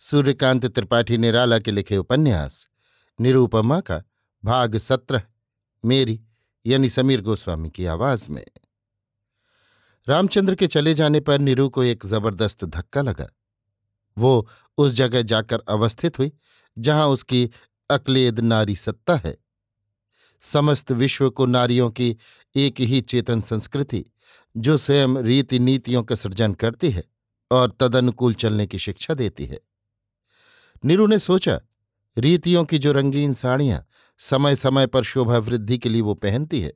सूर्यकांत त्रिपाठी निराला के लिखे उपन्यास, निरूपमा का भाग सत्रह, मेरी, यानी समीर गोस्वामी की आवाज़ में। रामचंद्र के चले जाने पर नीरू को एक ज़बरदस्त धक्का लगा। वो उस जगह जाकर अवस्थित हुई, जहाँ उसकी अक्लेद नारी सत्ता है। समस्त विश्व को नारियों की एक ही चेतन संस्कृति, जो स्वयं रीति नीतियों का सृजन करती है और तदनुकूल चलने की शिक्षा देती है। नीरू ने सोचा, रीतियों की जो रंगीन साड़ियाँ समय समय पर शोभा वृद्धि के लिए वो पहनती है,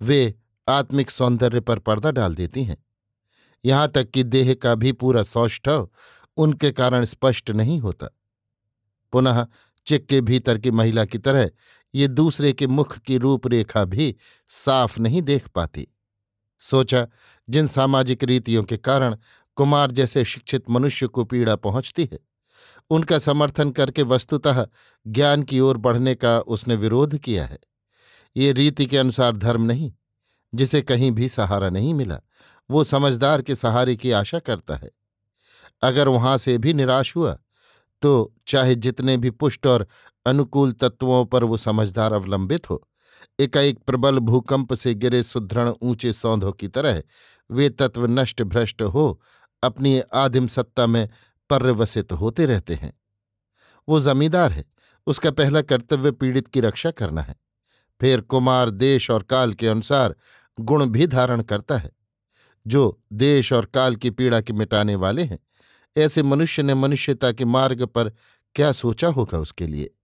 वे आत्मिक सौंदर्य पर पर्दा डाल देती हैं। यहाँ तक कि देह का भी पूरा सौष्ठव उनके कारण स्पष्ट नहीं होता। पुनः चिक के भीतर की महिला की तरह ये दूसरे के मुख की रूपरेखा भी साफ़ नहीं देख पाती। सोचा, जिन सामाजिक रीतियों के कारण कुमार जैसे शिक्षित मनुष्य को पीड़ा पहुँचती है उनका समर्थन करके वस्तुतः ज्ञान की ओर बढ़ने का उसने विरोध किया है। ये रीति के अनुसार धर्म नहीं, जिसे कहीं भी सहारा नहीं मिला, वो समझदार के सहारे की आशा करता है। अगर वहाँ से भी निराश हुआ तो चाहे जितने भी पुष्ट और अनुकूल तत्वों पर वो समझदार अवलंबित हो, एकाएक प्रबल भूकंप से गिरे सुदृढ़ ऊँचे सौंधों की तरह वे तत्व नष्ट भ्रष्ट हो अपनी आदिम सत्ता में पर्यवसित होते रहते हैं। वो जमींदार है, उसका पहला कर्तव्य पीड़ित की रक्षा करना है। फिर कुमार देश और काल के अनुसार गुण भी धारण करता है। जो देश और काल की पीड़ा के मिटाने वाले हैं, ऐसे मनुष्य ने मनुष्यता के मार्ग पर क्या सोचा होगा उसके लिए?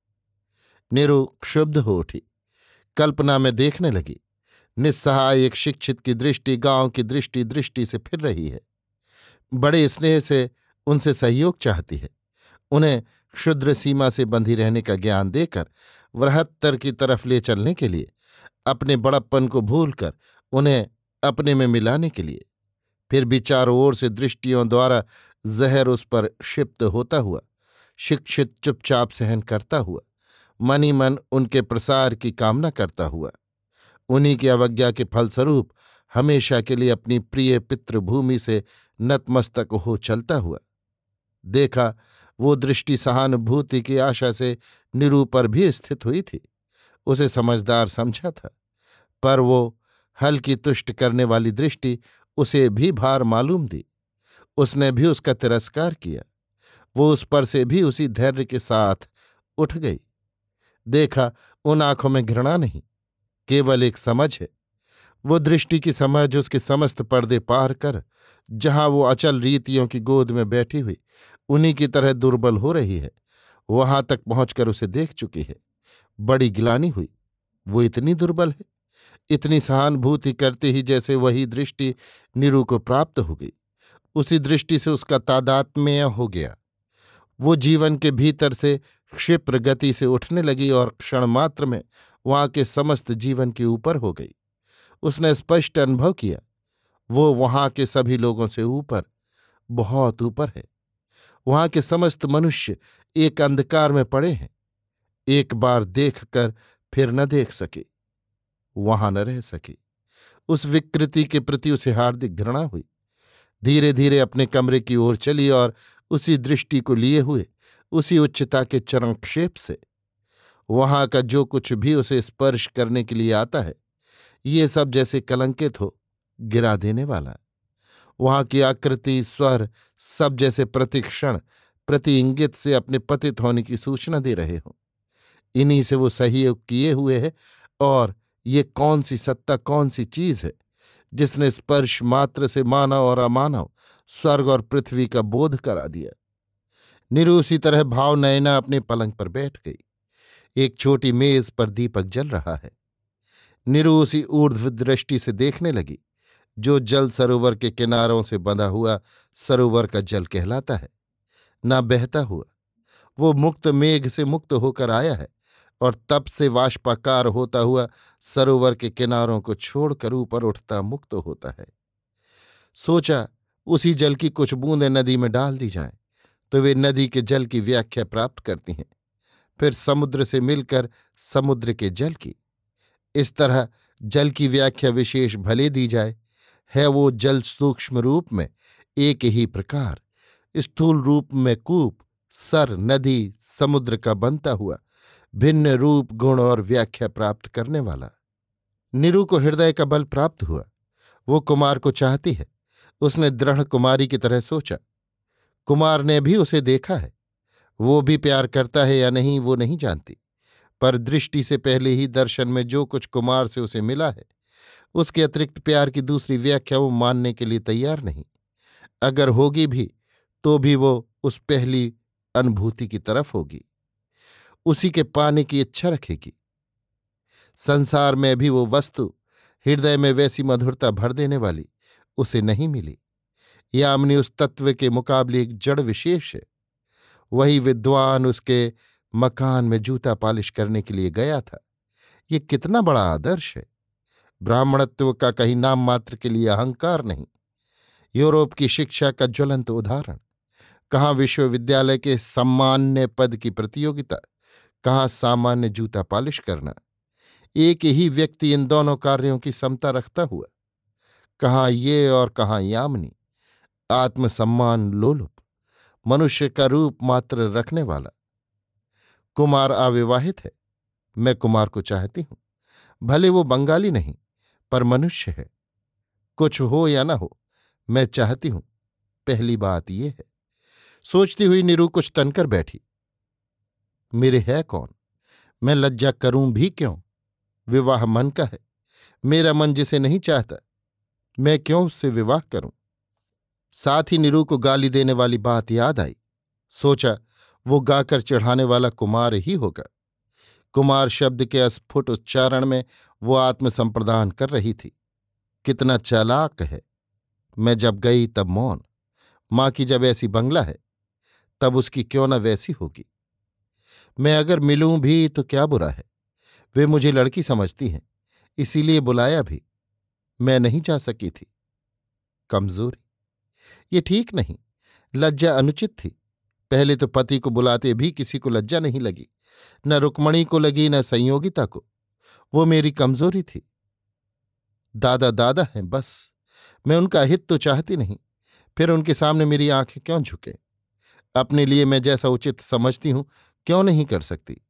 निरु क्षुब्ध हो उठी। कल्पना में देखने लगी। निस्सहाय एक शिक्षित की दृष्टि गाँव की दृष्टि दृष्टि से फिर रही है। बड़े स्नेह से उनसे सहयोग चाहती है। उन्हें क्षुद्र सीमा से बंधी रहने का ज्ञान देकर वृहत्तर की तरफ़ ले चलने के लिए, अपने बड़प्पन को भूलकर उन्हें अपने में मिलाने के लिए। फिर भी चारों ओर से दृष्टियों द्वारा जहर उस पर क्षिप्त होता हुआ, शिक्षित चुपचाप सहन करता हुआ मनी मन उनके प्रसार की कामना करता हुआ, उन्हीं की अवज्ञा के फलस्वरूप हमेशा के लिए अपनी प्रिय पितृभूमि से नतमस्तक हो चलता हुआ। देखा, वो दृष्टि सहानुभूति की आशा से निरूपर भी स्थित हुई थी। उसे समझदार समझा था, पर वो हल्की तुष्ट करने वाली दृष्टि उसे भी भार मालूम दी। उसने भी उसका तिरस्कार किया। वो उस पर से भी उसी धैर्य के साथ उठ गई। देखा, उन आँखों में घृणा नहीं, केवल एक समझ है। वो दृष्टि की समझ उसके समस्त पर्दे पार कर, जहाँ वो अचल रीतियों की गोद में बैठी हुई उन्हीं की तरह दुर्बल हो रही है। वहाँ तक पहुंचकर उसे देख चुकी है। बड़ी गिलानी हुई। वो इतनी दुर्बल है। इतनी सहानुभूति करते ही जैसे वही दृष्टि निरु को प्राप्त हो गई। उसी दृष्टि से उसका तादात्म्य हो गया। वो जीवन के भीतर से क्षिप्र गति से उठने लगी और क्षण मात्र में वहाँ के समस्त जीवन के ऊपर हो गई। उसने स्पष्ट अनुभव किया। वो वहाँ के सभी लोगों से ऊपर, बहुत ऊपर है। वहाँ के समस्त मनुष्य एक अंधकार में पड़े हैं। एक बार देखकर फिर न देख सके, वहाँ न रह सके। उस विकृति के प्रति उसे हार्दिक घृणा हुई। धीरे धीरे अपने कमरे की ओर चली और उसी दृष्टि को लिए हुए, उसी उच्चता के चरणक्षेप से। वहाँ का जो कुछ भी उसे स्पर्श करने के लिए आता है, ये सब जैसे कलंकित हो, गिरा देने वाला। वहाँ की आकृति, स्वर सब जैसे प्रतिक्षण, प्रति इंगित से अपने पतित होने की सूचना दे रहे हों। इन्हीं से वो सहयोग किए हुए है और ये कौन सी सत्ता कौन सी चीज़ है जिसने स्पर्श मात्र से मानव और अमानव, स्वर्ग और पृथ्वी का बोध करा दिया? निरु उसी तरह भाव नयना अपने पलंग पर बैठ गई। एक छोटी मेज पर दीपक जल रहा है। निरु उसी ऊर्ध्व दृष्टि से देखने लगी। जो जल सरोवर के किनारों से बंधा हुआ सरोवर का जल कहलाता है। ना बहता हुआ। वो मुक्त मेघ से मुक्त होकर आया है और तप से वाष्पाकार होता हुआ सरोवर के किनारों को छोड़कर ऊपर उठता मुक्त होता है। सोचा, उसी जल की कुछ बूंदें नदी में डाल दी जाएँ तो वे नदी के जल की व्याख्या प्राप्त करती हैं। फिर समुद्र से मिलकर समुद्र के जल की। इस तरह जल की व्याख्या विशेष भले दी जाए है वो जल सूक्ष्म रूप में एक ही प्रकार। स्थूल रूप में कूप, सर, नदी, समुद्र का बनता हुआ, भिन्न रूप गुण और व्याख्या प्राप्त करने वाला। निरु को हृदय का बल प्राप्त हुआ। वो कुमार को चाहती है। उसने दृढ़ कुमारी की तरह सोचा। कुमार ने भी उसे देखा है। वो भी प्यार करता है या नहीं, वो नहीं जानती। पर दृष्टि से पहले ही दर्शन में जो कुछ कुमार से उसे मिला है उसके अतिरिक्त प्यार की दूसरी व्याख्या वो मानने के लिए तैयार नहीं। अगर होगी भी तो भी वो उस पहली अनुभूति की तरफ़ होगी। उसी के पाने की इच्छा रखेगी। संसार में भी वो वस्तु हृदय में वैसी मधुरता भर देने वाली उसे नहीं मिली। यामिनी उस तत्व के मुकाबले एक जड़ विशेष है। वही विद्वान उसके मकान में जूता पालिश करने के लिए गया था। ये कितना बड़ा आदर्श है। ब्राह्मणत्व का कहीं नाम मात्र के लिए अहंकार नहीं। यूरोप की शिक्षा का ज्वलंत उदाहरण। कहाँ विश्वविद्यालय के सम्मान्य पद की प्रतियोगिता, कहाँ सामान्य जूता पालिश करना। एक ही व्यक्ति इन दोनों कार्यों की समता रखता हुआ। कहाँ ये और कहाँ यामनी। आत्मसम्मान लोलुप। मनुष्य का रूप मात्र रखने वाला। कुमार अविवाहित है। मैं कुमार को चाहती हूँ। भले वो बंगाली नहीं। पर मनुष्य है। कुछ हो या ना हो, मैं चाहती हूँ, पहली बात यह है। सोचती हुई नीरू कुछ तनकर बैठी। मेरे है कौन? मैं लज्जा करूँ भी क्यों? विवाह मन का है। मेरा मन जिसे नहीं चाहता, मैं क्यों उससे विवाह करूँ? साथ ही नीरू को गाली देने वाली बात याद आई। सोचा, वो गाकर चढ़ाने वाला कुमार ही होगा। कुमार शब्द के अस्फुट उच्चारण में वो आत्मसंप्रदान कर रही थी। कितना चालाक है। मैं जब गई तब मौन। माँ की जब ऐसी बंगला है, तब उसकी क्यों न वैसी होगी। मैं अगर मिलूं भी तो क्या बुरा है। वे मुझे लड़की समझती हैं, इसीलिए बुलाया भी। मैं नहीं जा सकी थी। कमज़ोरी। ये ठीक नहीं। लज्जा अनुचित थी। पहले तो पति को बुलाते भी किसी को लज्जा नहीं लगी। न रुक्मणी को लगी न संयोगिता को वो मेरी कमज़ोरी थी। दादा दादा हैं, बस। मैं उनका हित तो चाहती नहीं। फिर उनके सामने मेरी आँखें क्यों झुके? अपने लिए मैं जैसा उचित समझती हूँ, क्यों नहीं कर सकती?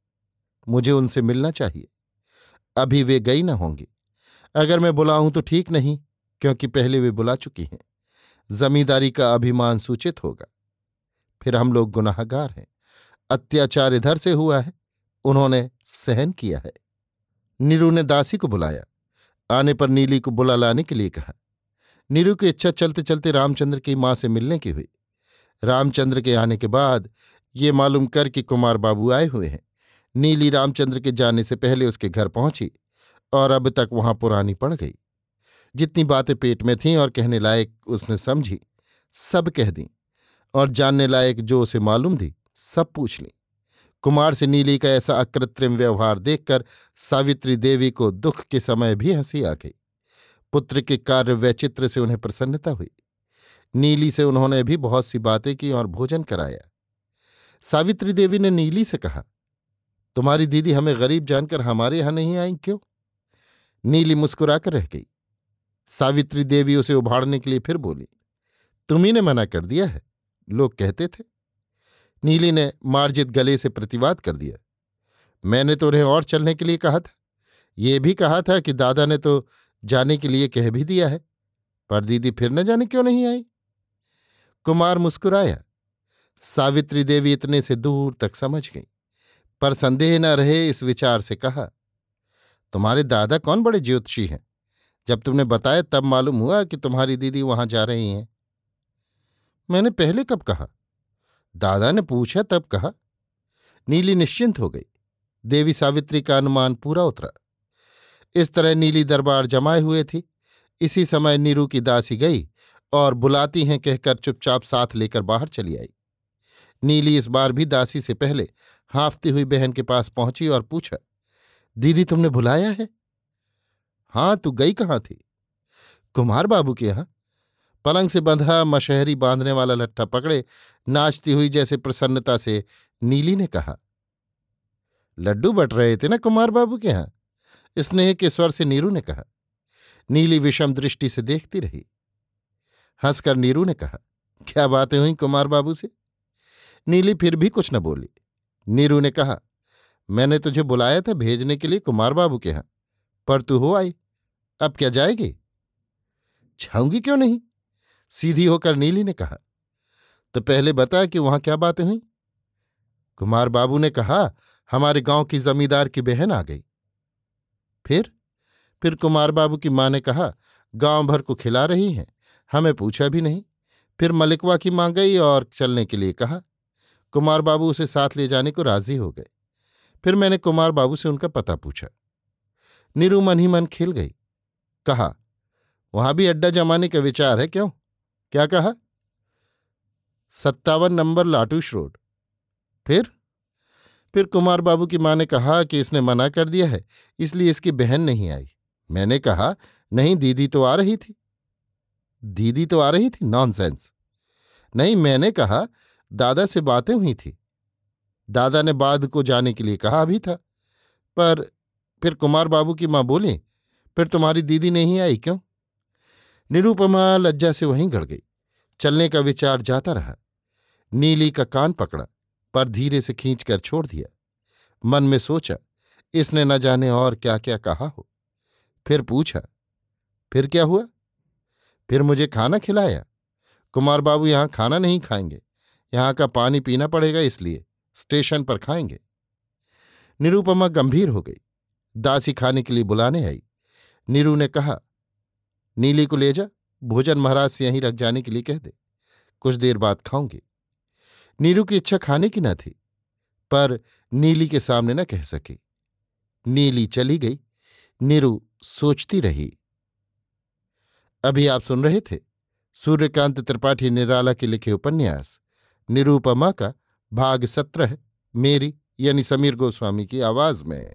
मुझे उनसे मिलना चाहिए। अभी वे गई न होंगी। अगर मैं बुलाऊं तो ठीक नहीं, क्योंकि पहले वे बुला चुकी हैं। जमींदारी का अभिमान सूचित होगा। फिर हम लोग गुनाहगार हैं। अत्याचार इधर से हुआ है। उन्होंने सहन किया है। नीरू ने दासी को बुलाया। आने पर नीली को बुला लाने के लिए कहा। नीरू की इच्छा चलते चलते रामचंद्र की माँ से मिलने की हुई। रामचंद्र के आने के बाद ये मालूम कर कि कुमार बाबू आए हुए हैं। नीली रामचंद्र के जाने से पहले उसके घर पहुँची और अब तक वहाँ पुरानी पड़ गई। जितनी बातें पेट में थीं और कहने लायक उसने समझी, सब कह दी और जानने लायक जो उसे मालूम थी, सब पूछ ली। कुमार से नीली का ऐसा अकृत्रिम व्यवहार देखकर सावित्री देवी को दुख के समय भी हँसी आ गई। पुत्र के कार्य वैचित्र से उन्हें प्रसन्नता हुई। नीली से उन्होंने भी बहुत सी बातें की और भोजन कराया। सावित्री देवी ने नीली से कहा, तुम्हारी दीदी हमें गरीब जानकर हमारे यहाँ नहीं आई क्यों? नीली मुस्कुराकर रह गई। सावित्री देवी उसे उभाड़ने के लिए फिर बोली तुम्ही ने मना कर दिया है। लोग कहते थे नीली ने मार्जित गले से प्रतिवाद कर दिया। मैंने तो उन्हें और चलने के लिए कहा था। ये भी कहा था कि दादा ने तो जाने के लिए कह भी दिया है। पर दीदी फिर न जाने क्यों नहीं आई? कुमार मुस्कुराया। सावित्री देवी इतने से दूर तक समझ गई, पर संदेह न रहे इस विचार से कहा, तुम्हारे दादा कौन बड़े ज्योतिषी हैं? जब तुमने बताया तब मालूम हुआ कि तुम्हारी दीदी वहाँ जा रही हैं। मैंने पहले कब कहा? दादा ने पूछा, तब कहा, नीली निश्चिंत हो गई। देवी सावित्री का अनुमान पूरा उतरा। इस तरह नीली दरबार जमाए हुए थी। इसी समय नीरू की दासी गई और बुलाती हैं कहकर चुपचाप साथ लेकर बाहर चली आई। नीली इस बार भी दासी से पहले हाफती हुई बहन के पास पहुँची और पूछा, दीदी, तुमने बुलाया है? हाँ, तू गई कहाँ थी? कुमार बाबू के यहाँ। पलंग से बंधा, मशहरी बांधने वाला लट्ठा पकड़े, नाचती हुई जैसे प्रसन्नता से नीली ने कहा, लड्डू बट रहे थे ना कुमार बाबू के यहाँ? स्नेह के स्वर से नीरू ने कहा, नीली विषम दृष्टि से देखती रही। हंसकर नीरू ने कहा, क्या बातें हुई कुमार बाबू से? नीली फिर भी कुछ न बोली। नीरू ने कहा, मैंने तुझे बुलाया था भेजने के लिए कुमार बाबू के यहाँ, पर तू हो आई। अब क्या जाएगी? जाऊँगी क्यों नहीं? सीधी होकर नीली ने कहा तो पहले बता कि वहाँ क्या बातें हुई? कुमार बाबू ने कहा, हमारे गाँव की जमींदार की बहन आ गई। फिर फिर कुमार बाबू की माँ ने कहा, गाँव भर को खिला रही हैं, हमें पूछा भी नहीं। फिर मलिकवा की माँ गई और चलने के लिए कहा। कुमार बाबू उसे साथ ले जाने को राज़ी हो गए। फिर मैंने कुमार बाबू से उनका पता पूछा। नीरू मन ही मन खिल गई। कहा, वहाँ भी अड्डा जमाने का विचार है क्यों? क्या कहा? सत्तावन नंबर लाटूश रोड। फिर? फिर कुमार बाबू की माँ ने कहा कि इसने मना कर दिया है, इसलिए इसकी बहन नहीं आई। मैंने कहा, नहीं, दीदी तो आ रही थी। दीदी तो आ रही थी? नॉनसेंस नहीं, मैंने कहा, दादा से बातें हुई थी। दादा ने बाद को जाने के लिए कहा भी था। पर, फिर कुमार बाबू की माँ बोली, फिर तुम्हारी दीदी नहीं आई क्यों? निरूपमा लज्जा से वहीं गड़ गई। चलने का विचार जाता रहा। नीली का कान पकड़ा, पर धीरे से खींचकर छोड़ दिया। मन में सोचा, इसने न जाने और क्या क्या कहा हो। फिर पूछा, फिर क्या हुआ? फिर मुझे खाना खिलाया। कुमार बाबू यहाँ खाना नहीं खाएँगे। यहाँ का पानी पीना पड़ेगा इसलिए, स्टेशन पर खाएँगे। निरूपमा गंभीर हो गई। दासी खाने के लिए बुलाने आई। नीरू ने कहा नीली को ले जा, भोजन महाराज से यहीं रख जाने के लिए कह दे, कुछ देर बाद खाऊँगी। नीरू की इच्छा खाने की न थी, पर नीली के सामने न कह सकी। नीली चली गई, नीरू सोचती रही। अभी आप सुन रहे थे सूर्यकांत त्रिपाठी निराला के लिखे उपन्यास, निरूपमा का भाग सत्रह, मेरी यानी समीर गोस्वामी की आवाज़ में।